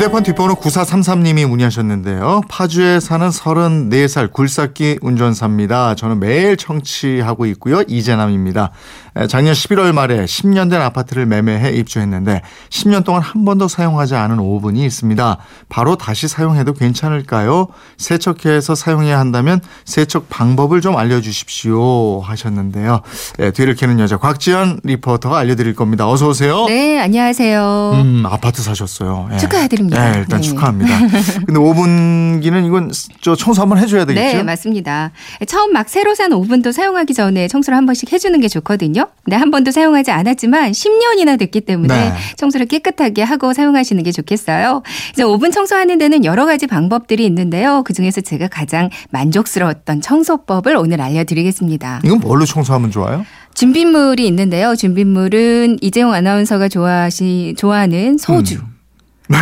휴대폰 뒷번호 9433님이 문의하셨는데요. 파주에 사는 34살 굴삭기 운전사입니다. 저는 매일 청취하고 있고요. 이재남입니다. 작년 11월 말에 10년 된 아파트를 매매해 입주했는데 10년 동안 한 번도 사용하지 않은 오븐이 있습니다. 바로 다시 사용해도 괜찮을까요? 세척해서 사용해야 한다면 세척 방법을 좀 알려주십시오 하셨는데요. 네, 뒤를 캐는 여자 곽지연 리포터가 알려드릴 겁니다. 어서 오세요. 네, 안녕하세요. 음, 아파트 사셨어요. 네. 축하드립니다. 네, 일단 네. 축하합니다. 근데 오븐기는 이건 저 청소 한번 해줘야 되겠죠? 네, 맞습니다. 처음 막 새로 산 오븐도 사용하기 전에 청소를 한 번씩 해주는 게 좋거든요. 근데 한 번도 사용하지 않았지만 10년이나 됐기 때문에 네. 청소를 깨끗하게 하고 사용하시는 게 좋겠어요. 이제 오븐 청소하는 데는 여러 가지 방법들이 있는데요. 그 중에서 제가 가장 만족스러웠던 청소법을 오늘 알려드리겠습니다. 이건 뭘로 청소하면 좋아요? 준비물이 있는데요. 준비물은 이재용 아나운서가 좋아하시 좋아하는 소주. 음.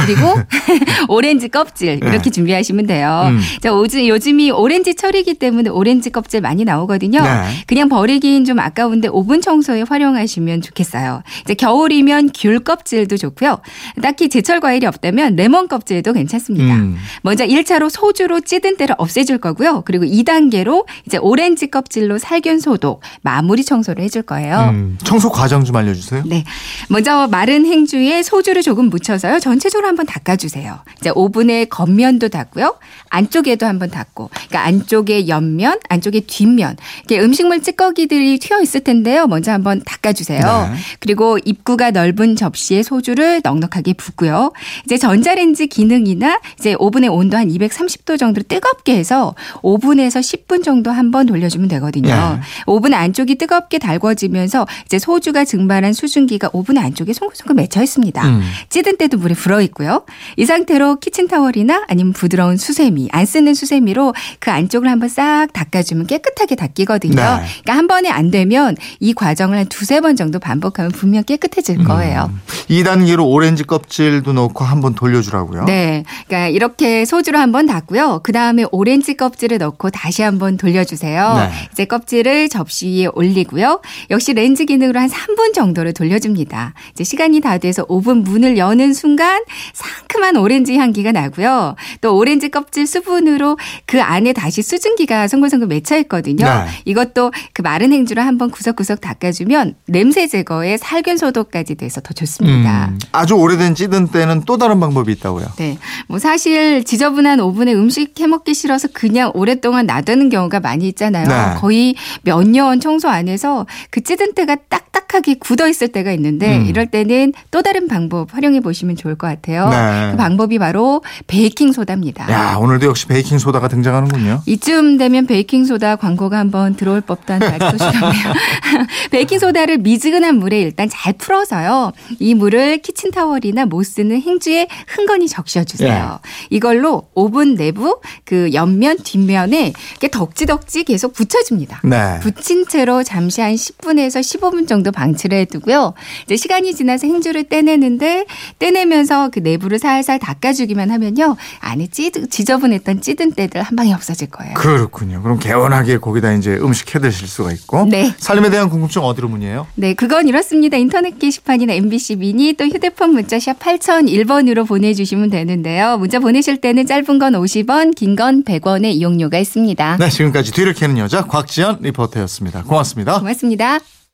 그리고 오렌지 껍질 이렇게 네. 준비하시면 돼요. 음. 자, 요즘, 요즘이 오렌지 철이기 때문에 오렌지 껍질 많이 나오거든요. 네. 그냥 버리긴 좀 아까운데 오븐 청소에 활용하시면 좋겠어요. 이제 겨울이면 귤 껍질도 좋고요. 딱히 제철 과일이 없다면 레몬 껍질도 괜찮습니다. 음. 먼저 1차로 소주로 찌든 때를 없애줄 거고요. 그리고 2단계로 이제 오렌지 껍질로 살균 소독, 마무리 청소를 해줄 거예요. 음, 청소 과정 좀 알려주세요. 네. 먼저 마른 행주에 소주를 조금 묻혀서요. 전체적으로 한번 닦아주세요. 이제 오븐의 겉면도 닦고요. 안쪽에도 한번 닦고. 그러니까 안쪽에 옆면, 안쪽에 뒷면. 이렇게 음식물 찌꺼기들이 튀어 있을 텐데요. 먼저 한번 닦아주세요. 네. 그리고 입구가 넓은 접시에 소주를 넉넉하게 붓고요. 이제 전자레인지 기능이나 이제 오븐의 온도 한 230도 정도로 뜨겁게 해서 오븐에서 10분 정도 한번 돌려주면 되거든요. 네. 오븐 안쪽이 뜨겁게 달궈지면서 이제 소주가 증발한 수증기가 오븐 안쪽에 송글송글 맺혀 있습니다. 음. 찌든 때도 물에 불어 있고요. 이 상태로 키친타월이나 아니면 부드러운 수세미, 안 쓰는 수세미로 그 안쪽을 한번 싹 닦아주면 깨끗하게 닦이거든요. 네. 그러니까 한 번에 안 되면 이 과정을 한 두세 번 정도 반복하면 분명 깨끗해질 거예요. 2단계로 오렌지 껍질도 넣고 한 번 돌려주라고요. 네. 그러니까 이렇게 소주로 한 번 닦고요. 그 다음에 오렌지 껍질을 넣고 다시 한 번 돌려주세요. 네. 이제 껍질을 접시 위에 올리고요. 역시 레인지 기능으로 한 3분 정도를 돌려줍니다. 이제 시간이 다 돼서 오븐 문을 여는 순간 상큼한 오렌지 향기가 나고요. 또 오렌지 껍질 수분으로 그 안에 다시 수증기가 송글송글 맺혀 있거든요. 네. 이것도 그 마른 행주로 한번 구석구석 닦아주면 냄새 제거에 살균 소독까지 돼서 더 좋습니다. 음, 아주 오래된 찌든 때는 또 다른 방법이 있다고요. 네. 뭐 사실 지저분한 오븐에 음식 해 먹기 싫어서 그냥 오랫동안 놔두는 경우가 많이 있잖아요. 네. 거의 몇 년 청소 안 해서 그 찌든 때가 딱딱하게 굳어 있을 때가 있는데 음. 이럴 때는 또 다른 방법 활용해 보시면 좋을 것 같아요. 네. 그 방법이 바로 베이킹 소다입니다. 야, 오늘도 역시 베이킹 소다가 등장하는군요. 이쯤 되면 베이킹 소다 광고가 한번 들어올 법도 한 소식이네요. 베이킹 소다를 미지근한 물에 일단 잘 풀어서요. 이 물을 키친 타월이나 못 쓰는 행주에 흥건히 적셔 주세요. 이걸로 오븐 내부 그 옆면 뒷면에 이렇게 덕지덕지 계속 붙여줍니다. 네. 붙인 채로 잠시 한 10분에서 15분 정도 방치를 해두고요. 이제 시간이 지나서 행주를 떼내는데 떼내면서 그 내부를 살살 닦아주기만 하면요. 안에 찌, 지저분했던 찌든 때들 한 방에 없어질 거예요. 그렇군요. 그럼 개운하게 거기다 이제 음식 해 드실 수가 있고. 네. 살림에 대한 궁금증 어디로 문의해요? 네, 그건 이렇습니다. 인터넷 게시판이나 MBC 미니 또 휴대폰 문자 샵 8001번으로 보내주시면 되는데요. 문자 보내실 때는 짧은 건 50원, 긴 건 100원의 이용료가 있습니다. 네, 지금까지 뒤를 캐는 여자 곽지연 리포터였습니다. 고맙습니다. 고맙습니다.